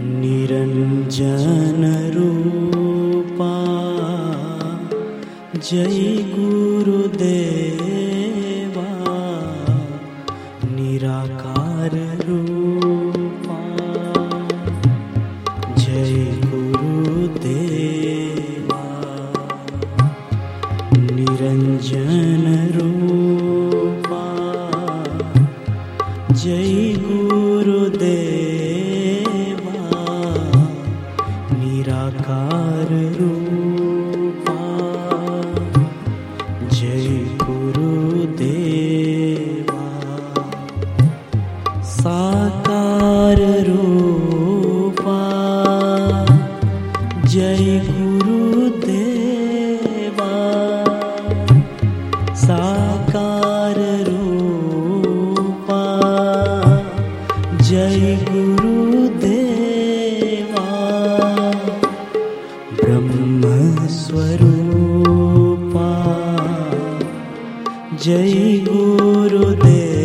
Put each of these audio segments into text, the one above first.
निरञ्जनरूपा। जय गुरुदेवा जय गुरुदेवा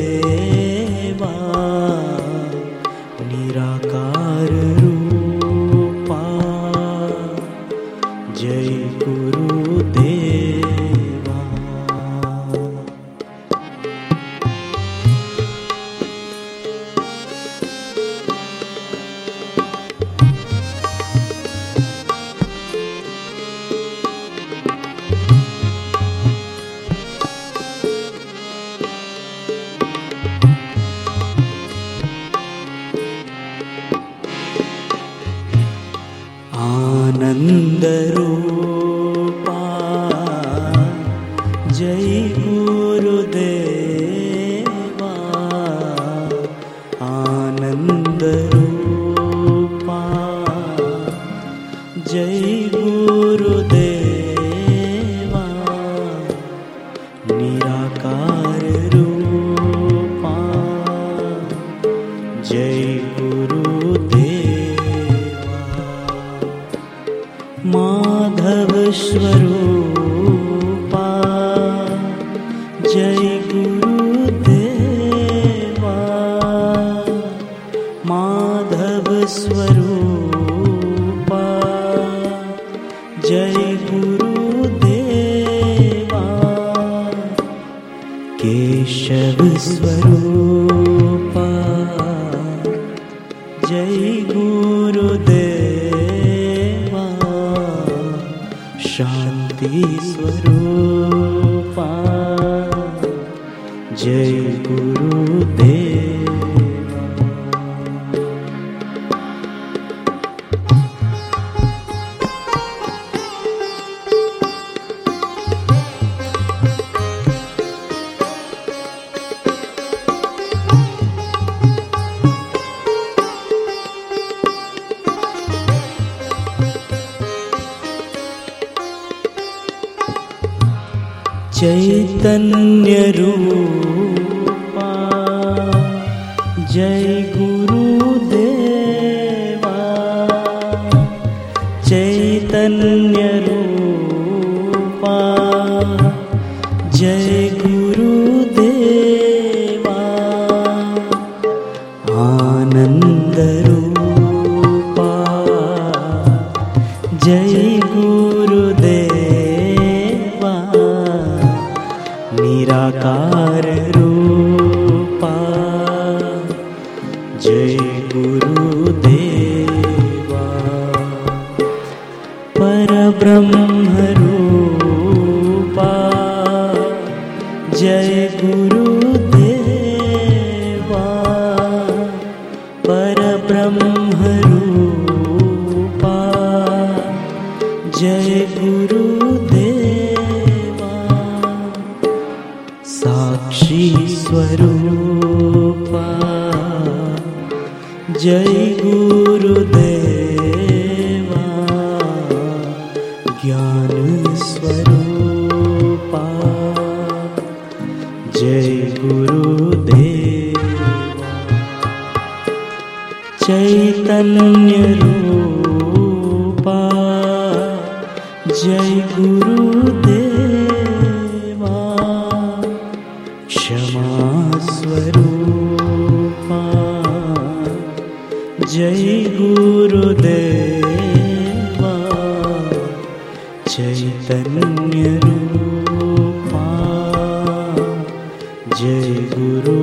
स्वरूपा शान्तिस्वरूपा जय पयुरु चैतन्यरूपा जय गुरुदेवा। परब्रह्मरूपा। जय गुरुदेवा। परब्रह्मरूपा। जय गुरुदेवा। साक्षी स्वरूपा। जय गुरुदेवा ज्ञान स्वरूपा। जय गुरुदेवा चैतन्य रूपा। जय गुरुदेवा। जय गुरुदेवा। जय धनु जय गुरु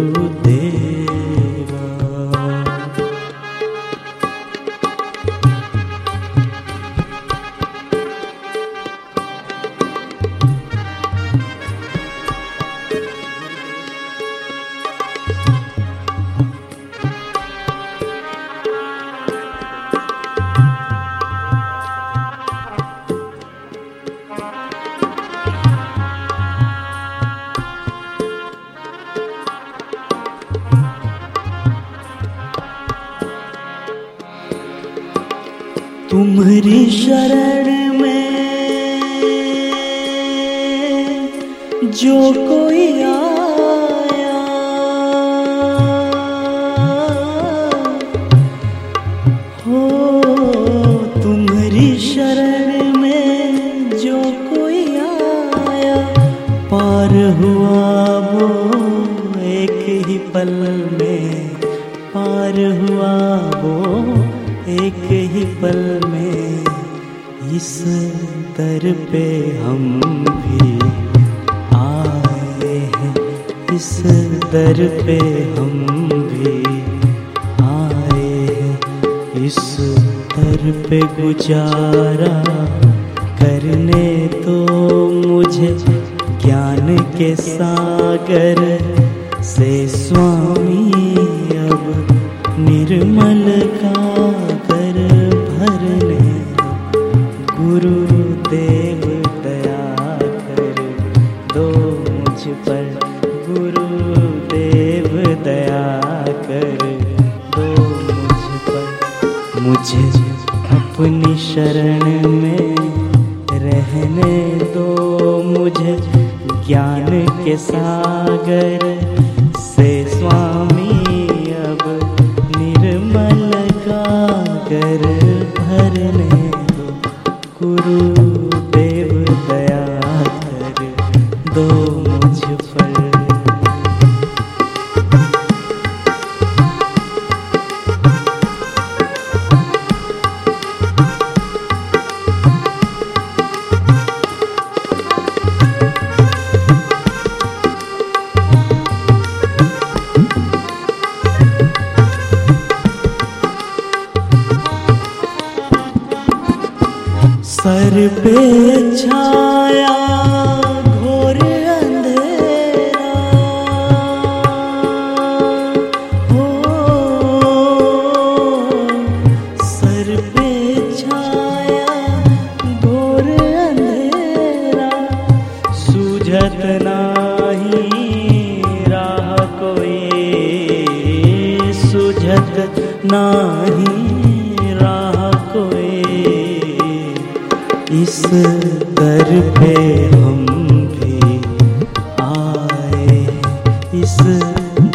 तुम्हारी शरण में जो कोई आया, हो तुम्हारी शरण में जो कोई आया, पार हुआ वो एक ही पल में, पार हुआ वो एक ही पल में इस दर पे हम भी आए हैं। इस दर पे हम भी आए हैं। इस दर पे गुजारा करने तो मुझे ज्ञान के सागर से स्वामी अब निर्मल गुरुदेव दया कर दो मुझ पर गुरुदेव दया कर दो मुझ पर मुझे अपनी शरण में रहने दो मुझे ज्ञान के सागर दो मुझ पर। सर पे छाया सूझत नाही राह कोई। इस दर पे हम भी आए। इस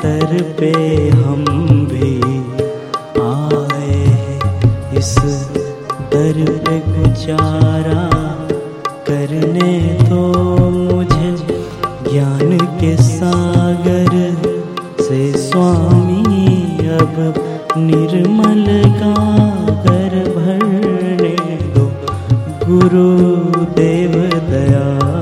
दर पे हम भी आए। इस दर पे गुजारा गुरुदेव दया